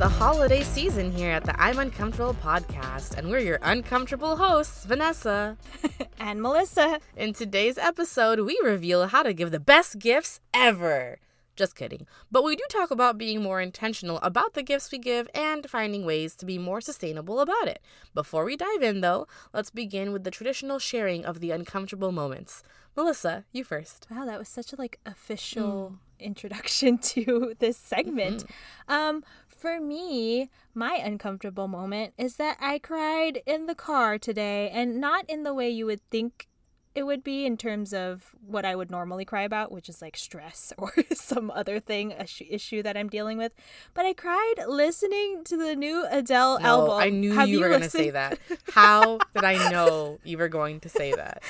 the holiday season here at the I'm Uncomfortable podcast, and we're your uncomfortable hosts, Vanessa and Melissa. In today's episode, we reveal how to give the best gifts ever. Just kidding. But we do talk about being more intentional about the gifts we give and finding ways to be more sustainable about it. Before we dive in, though, let's begin with the traditional sharing of the uncomfortable moments. Melissa, you first. Wow, that was such a like official mm. introduction to this segment. Mm-hmm. Um, for me, my uncomfortable moment is that I cried in the car today, and not in the way you would think it would be in terms of what I would normally cry about, which is like stress or some other thing, a sh- issue that I'm dealing with. But I cried listening to the new Adele no, album. I knew Have you, you were going to say that. How did I know you were going to say that?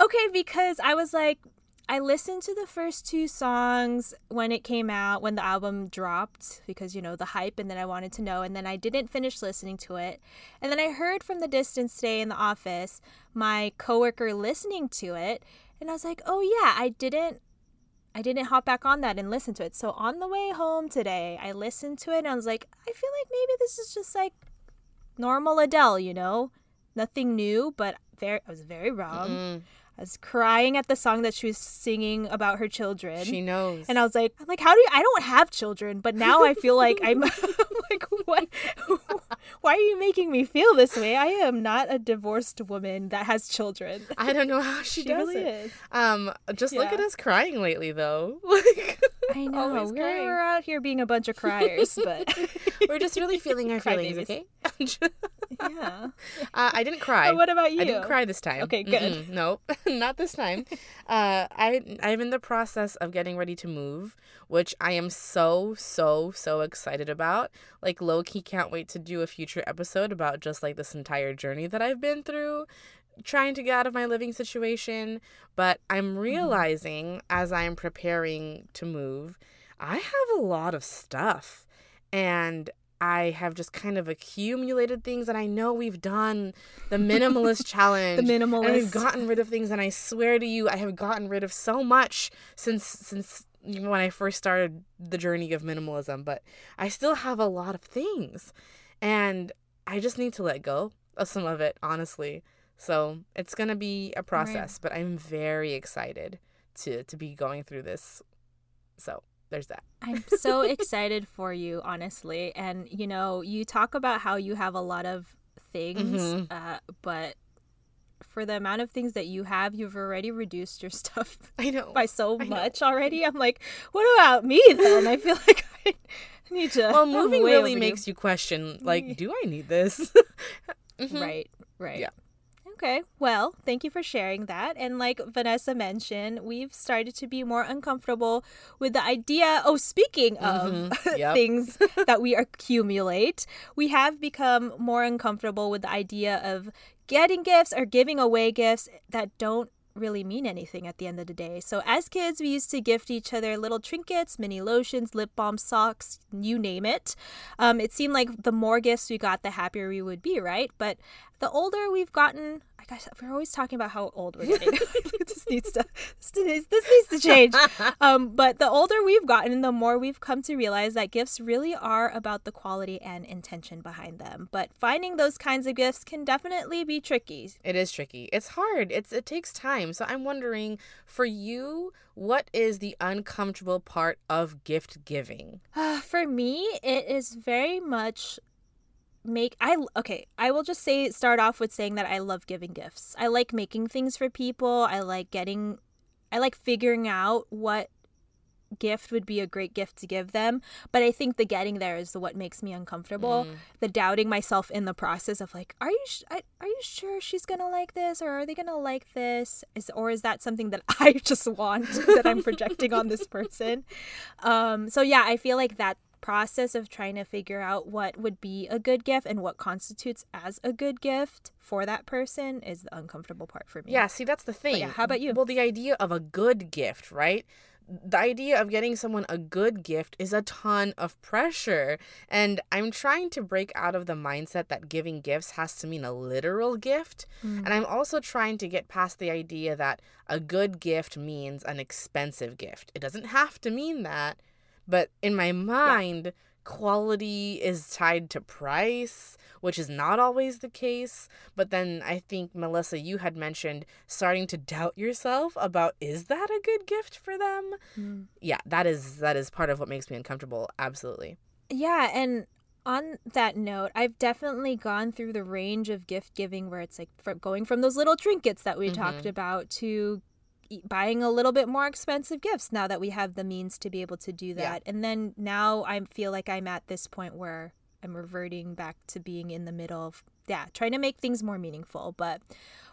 Okay, because I was like, I listened to the first two songs when it came out, when the album dropped, because, you know, the hype, and then I wanted to know. And then I didn't finish listening to it. And then I heard from the distance today in the office my coworker listening to it. And I was like, oh, yeah, I didn't. I didn't hop back on that and listen to it. So on the way home today, I listened to it and I was like, I feel like maybe this is just like normal Adele, you know? Nothing new, but very I was very wrong. Mm-hmm. I was crying at the song that she was singing about her children. She knows. And I was like, like, how do you, I don't have children, but now I feel like I'm like, what? Why are you making me feel this way? I am not a divorced woman that has children. I don't know how she, she does really it. Is. Um, just yeah. look at us crying lately, though. Like, I know we're, we're, out here being a bunch of criers, but we're just really feeling our feelings. Okay. yeah. Uh, I didn't cry. what about you? I didn't cry this time. Okay, good. Mm-mm, nope, not this time. Uh, I I'm in the process of getting ready to move, which I am so so so excited about. Like low key, can't wait to do a future episode about just like this entire journey that I've been through trying to get out of my living situation, but I'm mm-hmm. realizing as I'm preparing to move, I have a lot of stuff. And I have just kind of accumulated things and I know we've done the minimalist challenge. the minimalist. And we've gotten rid of things and I swear to you I have gotten rid of so much since since when I first started the journey of minimalism, but I still have a lot of things. And I just need to let go of some of it, honestly. So, it's going to be a process, right. but I'm very excited to to be going through this. So, there's that. I'm so excited for you, honestly. And you know, you talk about how you have a lot of things, mm-hmm. uh, but for the amount of things that you have, you've already reduced your stuff. I know by so much already. I'm like, what about me then? I feel like I need to. Well, moving really makes you question, like, do I need this? mm-hmm. Right. Right. Yeah. Okay, well, thank you for sharing that. And like Vanessa mentioned, we've started to be more uncomfortable with the idea. Oh, speaking of mm-hmm. yep. things that we accumulate, we have become more uncomfortable with the idea of getting gifts or giving away gifts that don't really mean anything at the end of the day. So, as kids, we used to gift each other little trinkets, mini lotions, lip balm, socks, you name it. Um, it seemed like the more gifts we got, the happier we would be, right? But the older we've gotten, Guess we're always talking about how old we're getting. this needs to this needs, this needs to change. Um, but the older we've gotten, the more we've come to realize that gifts really are about the quality and intention behind them. But finding those kinds of gifts can definitely be tricky. It is tricky. It's hard. It's it takes time. So I'm wondering for you, what is the uncomfortable part of gift giving? Uh, for me, it is very much make I okay, I will just say start off with saying that I love giving gifts. I like making things for people. I like getting I like figuring out what gift would be a great gift to give them, but I think the getting there is the what makes me uncomfortable. Mm. The doubting myself in the process of like, are you sh- are you sure she's going to like this or are they going to like this? Is or is that something that I just want that I'm projecting on this person? Um so yeah, I feel like that process of trying to figure out what would be a good gift and what constitutes as a good gift for that person is the uncomfortable part for me. Yeah, see, that's the thing. But yeah, how about you? Well, the idea of a good gift, right? the idea of getting someone a good gift is a ton of pressure. And I'm trying to break out of the mindset that giving gifts has to mean a literal gift. Mm. And I'm also trying to get past the idea that a good gift means an expensive gift. It doesn't have to mean that. But in my mind, yeah. quality is tied to price, which is not always the case. But then I think, Melissa, you had mentioned starting to doubt yourself about is that a good gift for them? Mm. Yeah, that is that is part of what makes me uncomfortable. Absolutely. Yeah, and on that note, I've definitely gone through the range of gift giving where it's like from going from those little trinkets that we mm-hmm. talked about to buying a little bit more expensive gifts now that we have the means to be able to do that. Yeah. And then now I feel like I'm at this point where I'm reverting back to being in the middle of yeah, trying to make things more meaningful. But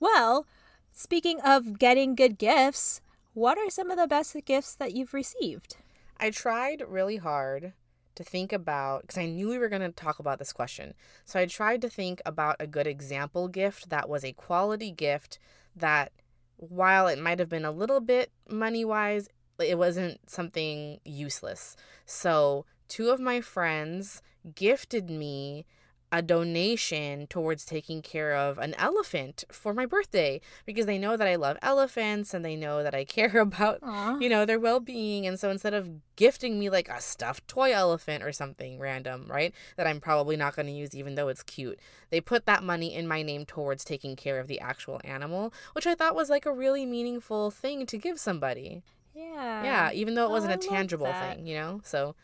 well, speaking of getting good gifts, what are some of the best gifts that you've received? I tried really hard to think about because I knew we were going to talk about this question. So I tried to think about a good example gift that was a quality gift that while it might have been a little bit money wise, it wasn't something useless. So, two of my friends gifted me a donation towards taking care of an elephant for my birthday because they know that I love elephants and they know that I care about, Aww. you know, their well-being and so instead of gifting me like a stuffed toy elephant or something random, right? That I'm probably not going to use even though it's cute. They put that money in my name towards taking care of the actual animal, which I thought was like a really meaningful thing to give somebody. Yeah. Yeah, even though it oh, wasn't oh, a tangible thing, you know? So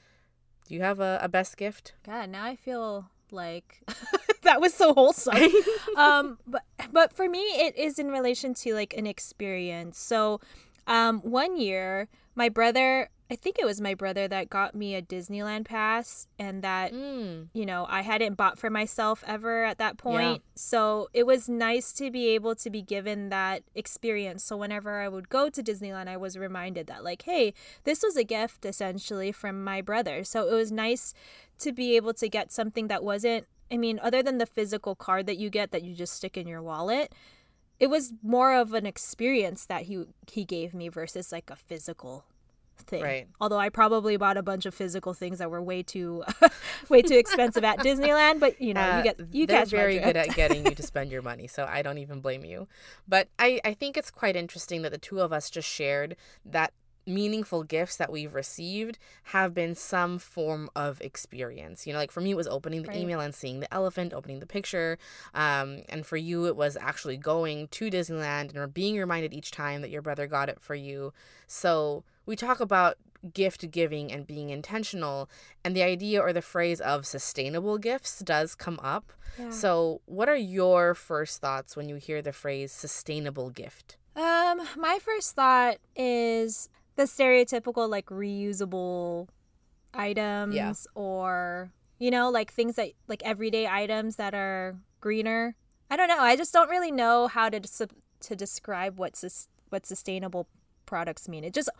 do you have a, a best gift? God, now I feel like that was so wholesome. Um but but for me it is in relation to like an experience. So um one year my brother I think it was my brother that got me a Disneyland pass and that mm. you know I hadn't bought for myself ever at that point. Yeah. So it was nice to be able to be given that experience. So whenever I would go to Disneyland I was reminded that like hey, this was a gift essentially from my brother. So it was nice to be able to get something that wasn't I mean other than the physical card that you get that you just stick in your wallet it was more of an experience that he he gave me versus like a physical thing. Right. Although I probably bought a bunch of physical things that were way too way too expensive at Disneyland, but you know, uh, you get you they're very good at getting you to spend your money, so I don't even blame you. But I I think it's quite interesting that the two of us just shared that meaningful gifts that we've received have been some form of experience. You know, like for me, it was opening the right. email and seeing the elephant, opening the picture. Um, and for you, it was actually going to Disneyland and being reminded each time that your brother got it for you. So we talk about gift giving and being intentional and the idea or the phrase of sustainable gifts does come up yeah. so what are your first thoughts when you hear the phrase sustainable gift um my first thought is the stereotypical like reusable items yeah. or you know like things that like everyday items that are greener? I don't know. I just don't really know how to to describe what sus- what sustainable products mean. It just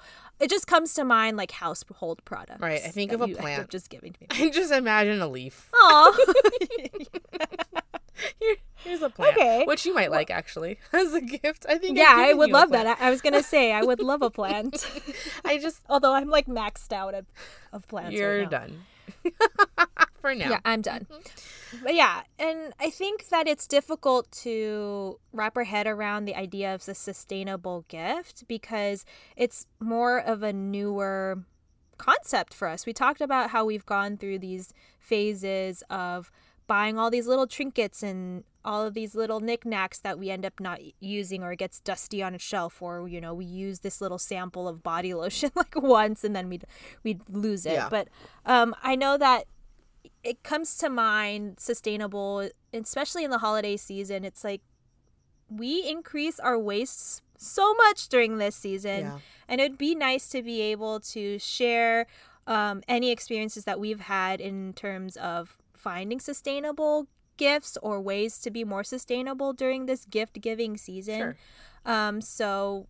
it just comes to mind like household products right i think of a plant. just giving to me. I just imagine a leaf. Oh Here, here's a plant, okay. which you might like actually as a gift. I think. Yeah, I would love that. I, I, was gonna say I would love a plant. I just, although I'm like maxed out of, of plants. You're right done for now. Yeah, I'm done. Mm-hmm. But yeah, and I think that it's difficult to wrap our head around the idea of a sustainable gift because it's more of a newer concept for us. We talked about how we've gone through these phases of buying all these little trinkets and all of these little knickknacks that we end up not using or it gets dusty on a shelf or you know we use this little sample of body lotion like once and then we'd we'd lose it yeah. but um, i know that it comes to mind sustainable especially in the holiday season it's like we increase our wastes so much during this season yeah. and it'd be nice to be able to share um, any experiences that we've had in terms of finding sustainable gifts or ways to be more sustainable during this gift giving season. Sure. Um, so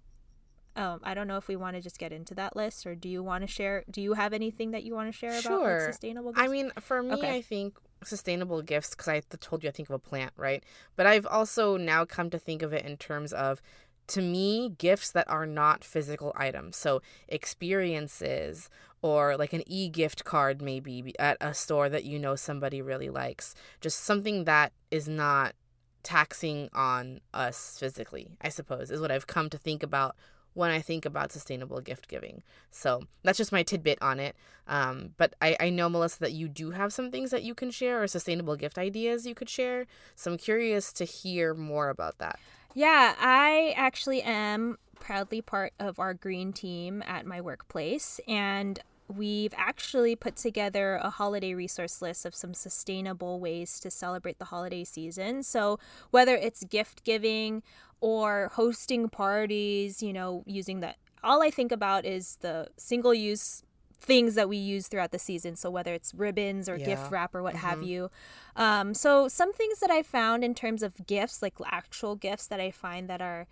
um, I don't know if we want to just get into that list or do you want to share? Do you have anything that you want to share about sure. like, sustainable gifts? I mean, for me, okay. I think sustainable gifts, because I told you I think of a plant, right? But I've also now come to think of it in terms of to me, gifts that are not physical items. So, experiences or like an e gift card, maybe at a store that you know somebody really likes. Just something that is not taxing on us physically, I suppose, is what I've come to think about when I think about sustainable gift giving. So that's just my tidbit on it. Um, but I, I know, Melissa, that you do have some things that you can share or sustainable gift ideas you could share. So I'm curious to hear more about that. Yeah, I actually am proudly part of our green team at my workplace. And we've actually put together a holiday resource list of some sustainable ways to celebrate the holiday season. So, whether it's gift giving or hosting parties, you know, using that, all I think about is the single use things that we use throughout the season. So, whether it's ribbons or yeah. gift wrap or what mm-hmm. have you. Um, so, some things that I found in terms of gifts, like actual gifts that I find that are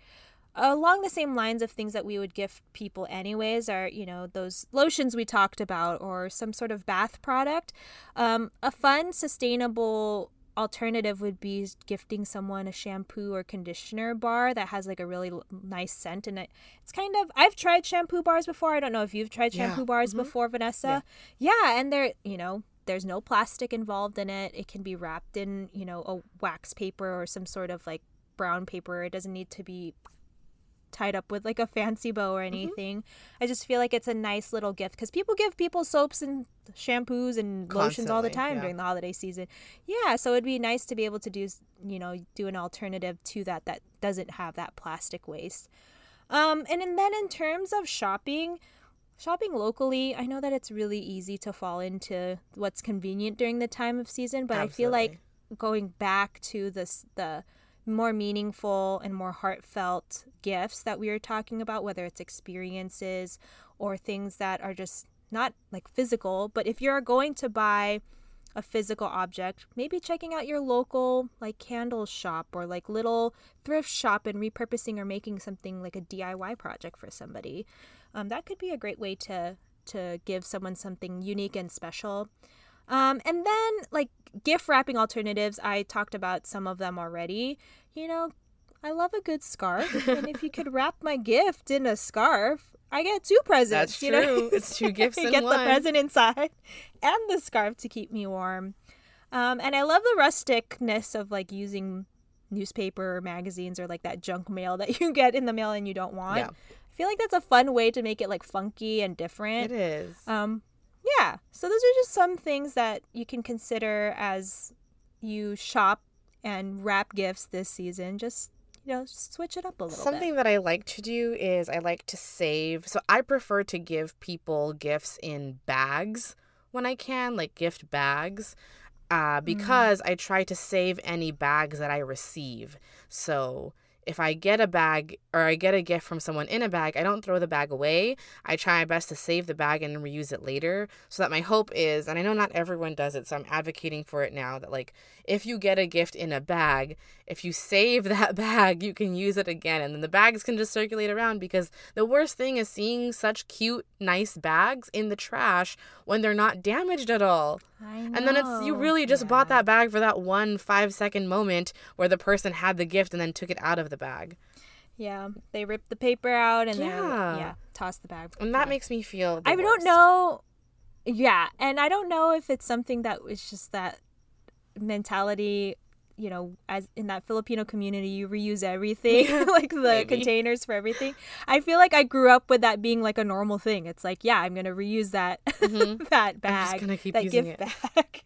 along the same lines of things that we would gift people anyways are you know those lotions we talked about or some sort of bath product um, a fun sustainable alternative would be gifting someone a shampoo or conditioner bar that has like a really nice scent and it, it's kind of i've tried shampoo bars before i don't know if you've tried shampoo yeah. bars mm-hmm. before vanessa yeah. yeah and they're you know there's no plastic involved in it it can be wrapped in you know a wax paper or some sort of like brown paper it doesn't need to be tied up with like a fancy bow or mm-hmm. anything. Mm-hmm. I just feel like it's a nice little gift because people give people soaps and shampoos and Constantly, lotions all the time yeah. during the holiday season. Yeah, so it'd be nice to be able to do you know do an alternative to that that doesn't have that plastic waste. Um, and, and then in terms of shopping, shopping locally, I know that it's really easy to fall into what's convenient during the time of season, but Absolutely. I feel like going back to this the more meaningful and more heartfelt gifts that we are talking about, whether it's experiences or things that are just not like physical. But if you're going to buy a physical object, maybe checking out your local like candle shop or like little thrift shop and repurposing or making something like a DIY project for somebody. Um, that could be a great way to to give someone something unique and special. Um, and then like gift wrapping alternatives, I talked about some of them already. You know, I love a good scarf, and if you could wrap my gift in a scarf, I get two presents. That's you true. Know? It's two gifts in get one. the present inside and the scarf to keep me warm. Um, and I love the rusticness of like using newspaper or magazines or like that junk mail that you get in the mail and you don't want. Yeah. I feel like that's a fun way to make it like funky and different. It is. Um, yeah. So those are just some things that you can consider as you shop and wrap gifts this season. Just you know, switch it up a little Something bit. that I like to do is I like to save. So I prefer to give people gifts in bags when I can, like gift bags, uh, mm. because mm. I try to save any bags that I receive. So if I get a bag or I get a gift from someone in a bag, I don't throw the bag away. I try my best to save the bag and reuse it later. So that my hope is, and I know not everyone does it, so I'm advocating for it now that like if you get a gift in a bag, if you save that bag, you can use it again and then the bags can just circulate around because the worst thing is seeing such cute, nice bags in the trash when they're not damaged at all. And then it's you really just yeah. bought that bag for that one 5 second moment where the person had the gift and then took it out of the bag. Yeah, they ripped the paper out and yeah. then yeah, toss the bag. And that makes me feel I worst. don't know. Yeah, and I don't know if it's something that was just that mentality you know, as in that Filipino community, you reuse everything, like the Maybe. containers for everything. I feel like I grew up with that being like a normal thing. It's like, yeah, I'm gonna reuse that mm-hmm. that bag, that gift it. bag.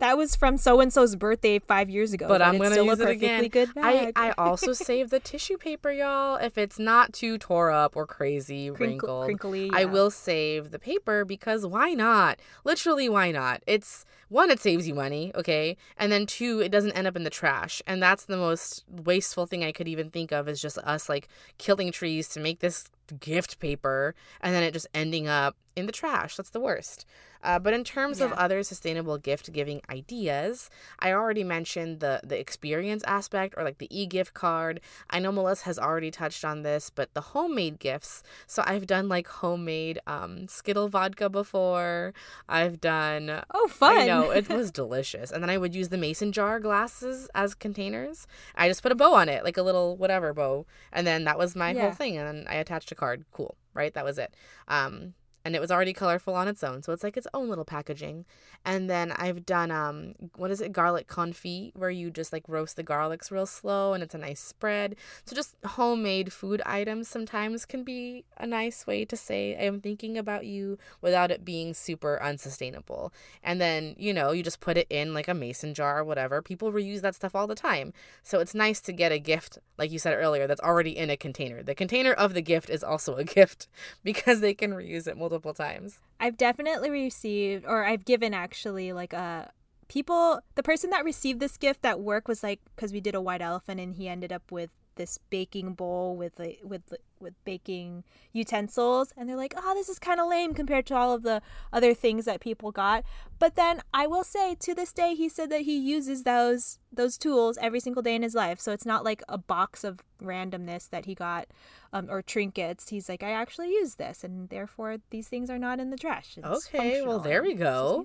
that was from so and so's birthday five years ago. But, but I'm gonna use it again. Good bag. I I also save the tissue paper, y'all. If it's not too tore up or crazy, Crinkle, wrinkled, crinkly, yeah. I will save the paper because why not? Literally, why not? It's one, it saves you money, okay? And then two, it doesn't end up in the trash. And that's the most wasteful thing I could even think of is just us like killing trees to make this gift paper and then it just ending up in the trash. That's the worst. Uh, but in terms yeah. of other sustainable gift giving ideas, I already mentioned the the experience aspect or like the e gift card. I know Melissa has already touched on this, but the homemade gifts. So I've done like homemade um, Skittle vodka before. I've done oh fun. I know it was delicious, and then I would use the mason jar glasses as containers. I just put a bow on it, like a little whatever bow, and then that was my yeah. whole thing. And then I attached a card. Cool, right? That was it. Um, and it was already colorful on its own. So it's like its own little packaging. And then I've done um what is it garlic confit where you just like roast the garlics real slow and it's a nice spread. So just homemade food items sometimes can be a nice way to say I am thinking about you without it being super unsustainable. And then, you know, you just put it in like a mason jar or whatever. People reuse that stuff all the time. So it's nice to get a gift like you said earlier that's already in a container. The container of the gift is also a gift because they can reuse it multiple times. I've definitely received, or I've given actually, like a people. The person that received this gift at work was like, because we did a white elephant, and he ended up with this baking bowl with like with with baking utensils and they're like oh this is kind of lame compared to all of the other things that people got. But then i will say to this day he said that he uses those those tools every single day in his life. So it's not like a box of randomness that he got um, or trinkets. He's like i actually use this and therefore these things are not in the trash. It's okay well there we go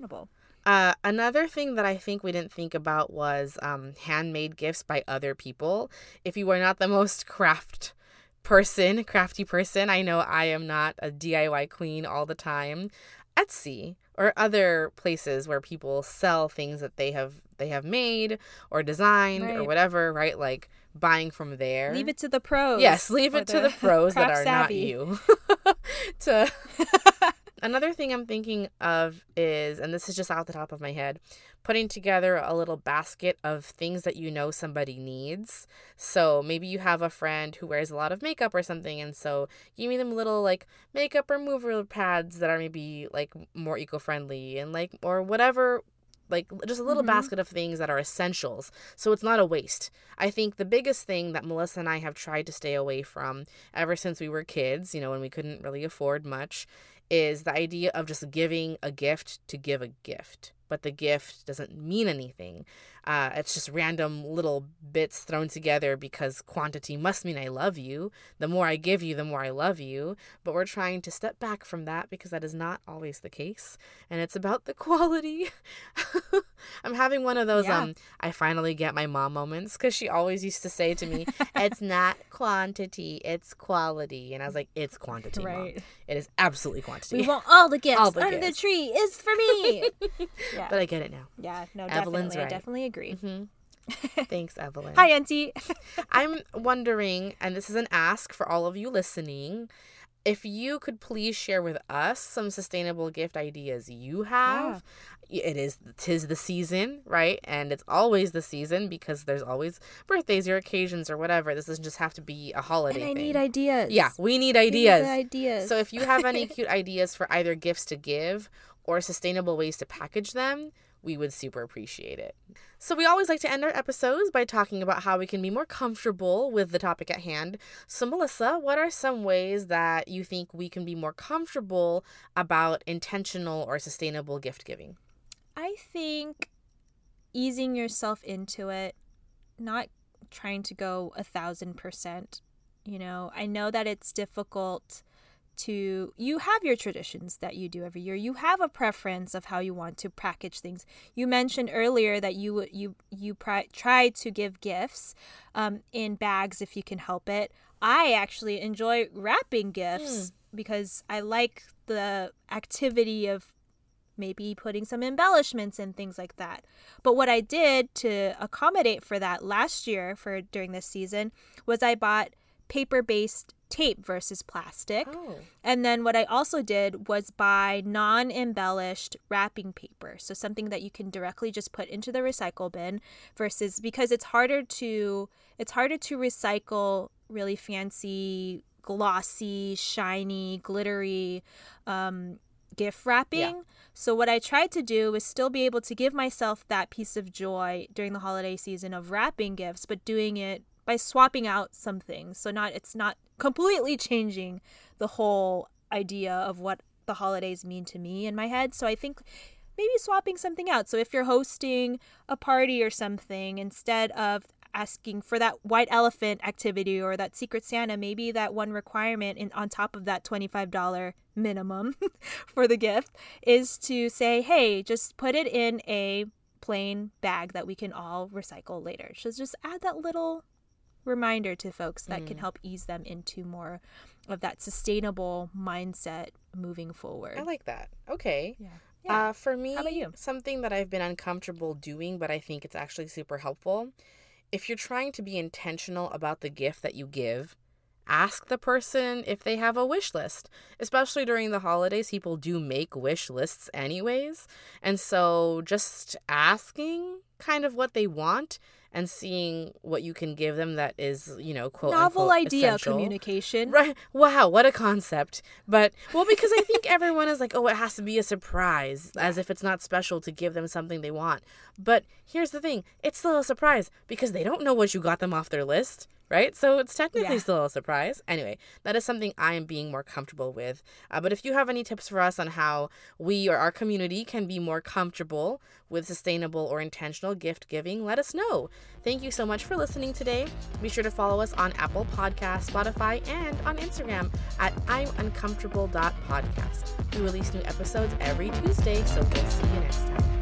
uh, another thing that I think we didn't think about was um, handmade gifts by other people. If you are not the most craft person, crafty person, I know I am not a DIY queen all the time. Etsy or other places where people sell things that they have they have made or designed right. or whatever, right? Like buying from there. Leave it to the pros. Yes, leave it to the pros that are savvy. not you. to Another thing I'm thinking of is, and this is just off the top of my head, putting together a little basket of things that you know somebody needs. So maybe you have a friend who wears a lot of makeup or something, and so giving them little like makeup remover pads that are maybe like more eco friendly and like, or whatever like just a little mm-hmm. basket of things that are essentials so it's not a waste i think the biggest thing that melissa and i have tried to stay away from ever since we were kids you know when we couldn't really afford much is the idea of just giving a gift to give a gift, but the gift doesn't mean anything. Uh, it's just random little bits thrown together because quantity must mean I love you. The more I give you, the more I love you. But we're trying to step back from that because that is not always the case. And it's about the quality. I'm having one of those, yeah. um, I finally get my mom moments because she always used to say to me, it's not quantity, it's quality. And I was like, it's quantity, right. Mom. It is absolutely quantity. We want all the gifts all the under gifts. the tree is for me. yeah. But I get it now. Yeah, no, Evelyn's definitely. Right. I definitely agree. Mm-hmm. Thanks, Evelyn. Hi, Auntie. I'm wondering, and this is an ask for all of you listening, if you could please share with us some sustainable gift ideas you have. Yeah. It is tis the season, right? And it's always the season because there's always birthdays or occasions or whatever. This doesn't just have to be a holiday. And I thing. need ideas. Yeah, we need ideas. We need ideas. So if you have any cute ideas for either gifts to give or sustainable ways to package them, we would super appreciate it. So, we always like to end our episodes by talking about how we can be more comfortable with the topic at hand. So, Melissa, what are some ways that you think we can be more comfortable about intentional or sustainable gift giving? I think easing yourself into it, not trying to go a thousand percent. You know, I know that it's difficult to you have your traditions that you do every year you have a preference of how you want to package things you mentioned earlier that you you you pri- try to give gifts um, in bags if you can help it i actually enjoy wrapping gifts mm. because i like the activity of maybe putting some embellishments and things like that. But what I did to accommodate for that last year for during this season was I bought paper-based tape versus plastic. Oh. And then what I also did was buy non embellished wrapping paper. So something that you can directly just put into the recycle bin versus because it's harder to it's harder to recycle really fancy, glossy, shiny, glittery um, gift wrapping. Yeah. So what I tried to do was still be able to give myself that piece of joy during the holiday season of wrapping gifts, but doing it by swapping out some things. So not it's not completely changing the whole idea of what the holidays mean to me in my head. So I think maybe swapping something out. So if you're hosting a party or something, instead of asking for that white elephant activity or that secret Santa, maybe that one requirement in on top of that $25 minimum for the gift is to say, hey, just put it in a plain bag that we can all recycle later. So just add that little reminder to folks that mm. can help ease them into more of that sustainable mindset moving forward. I like that. Okay. Yeah. Uh, for me, How about you? something that I've been uncomfortable doing, but I think it's actually super helpful. If you're trying to be intentional about the gift that you give, ask the person if they have a wish list. Especially during the holidays, people do make wish lists anyways. And so just asking kind of what they want and seeing what you can give them that is, you know, quote Novel unquote, idea essential. communication. Right. Wow, what a concept. But well, because I think everyone is like, oh, it has to be a surprise, as if it's not special to give them something they want. But here's the thing, it's still a surprise because they don't know what you got them off their list. Right? So it's technically Yeah. still a surprise. Anyway, that is something I am being more comfortable with. Uh, but if you have any tips for us on how we or our community can be more comfortable with sustainable or intentional gift giving, let us know. Thank you so much for listening today. Be sure to follow us on Apple Podcasts, Spotify, and on Instagram at I'm Uncomfortable.podcast. We release new episodes every Tuesday, so we'll see you next time.